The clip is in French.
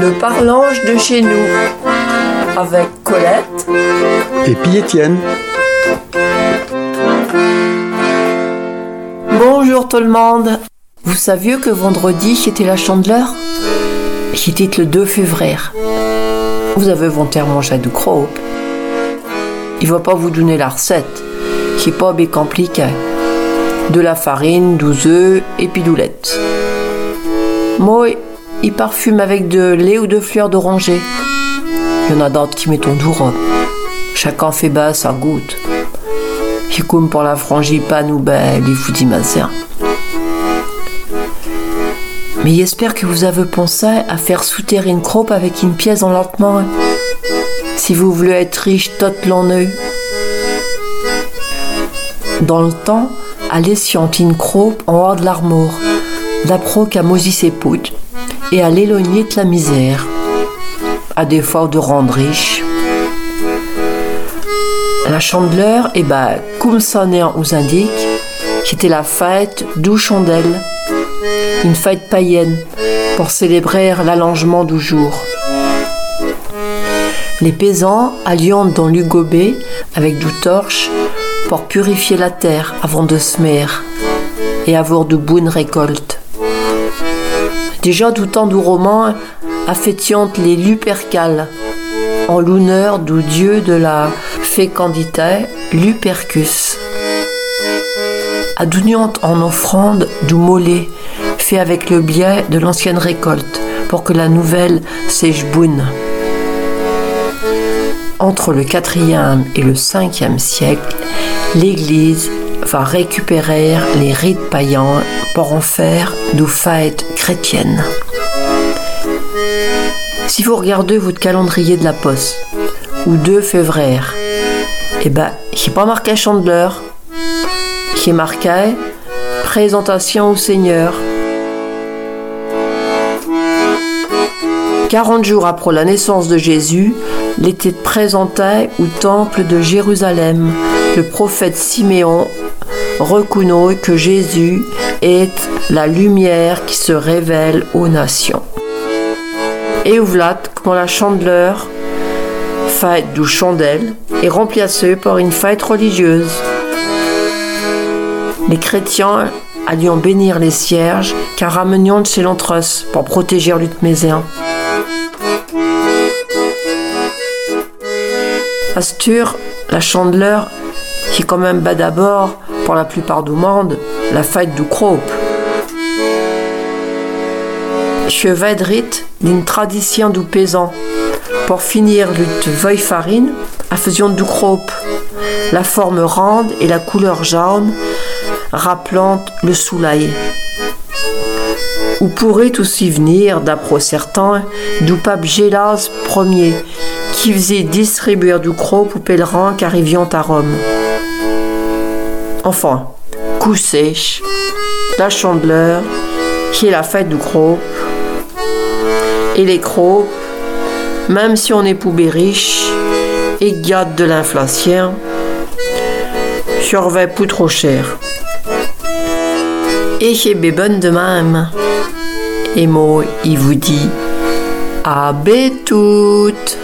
Le parlange de chez nous avec Colette et puis Étienne. Bonjour tout le monde. Vous saviez que vendredi c'était la chandeleur? C'était le 2 février. Vous avez volontairement manger du. Il va pas vous donner la recette. C'est pas bien compliqué. De la farine, 12 œufs et puis doulettes. Moi, il parfume avec de lait ou de fleurs d'oranger. Il y en a d'autres qui mettent rhum. Chacun fait bas sa goutte. C'est comme pour la frangipane ou ben, les foutis mazins. Mais j'espère que vous avez pensé à faire souterrer une crope avec une pièce en lentement. Si vous voulez être riche toute l'année. Dans le temps, allez scienter une crope en haut de l'armoire, d'après qu'à Mosis ses poutres, et à l'éloigner de la misère, à défaut de rendre riche. La chandeleur, eh ben, comme son nom nous indique, c'était la fête d'où chandelle une fête païenne pour célébrer l'allongement du jour. Les paysans alliant dans l'Ugobé avec du torche pour purifier la terre avant de semer et avoir de bonnes récoltes. Déjà du temps du roman, les Lupercales en l'honneur du dieu de la fécondité, Lupercus. Adouniant en offrande du mollet fait avec le biais de l'ancienne récolte pour que la nouvelle sèche boune. Entre le 4e et le 5e siècle, l'Église va récupérer les rites païens pour en faire de fêtes chrétiennes. Si vous regardez votre calendrier de la poste, ou 2 février, eh ben, il pas marqué chandeleur, est marqué présentation au Seigneur 40 jours après la naissance de Jésus, l'était présenté au temple de Jérusalem. Le prophète Siméon reconnaît que Jésus est la lumière qui se révèle aux nations. Et ouvlat, comme la chandeleur, fête du chandelle, est remplacée par une fête religieuse. Les chrétiens allions bénir les cierges, car ramenions de chez l'entresse pour protéger l'utméséen. Astur, la chandeleur, qui quand même bas d'abord, pour la plupart du monde, la fête du crope. Chevedrit d'une tradition du paysan. Pour finir lutte veuille farine, à fusion du crope. La forme ronde et la couleur jaune, rappelant le soleil. Ou pourrait aussi venir, d'après certains, du pape Gélas Ier, qui faisait distribuer du croc aux pèlerins qui arrivaient à Rome. Enfin, coup sèche, la chandeleur, qui est la fête du croc, et les crocs, même si on est poubé riche et garde de l'inflation, surveille plus trop cher. Et c'est bonne de même. Et moi, il vous dit à toutes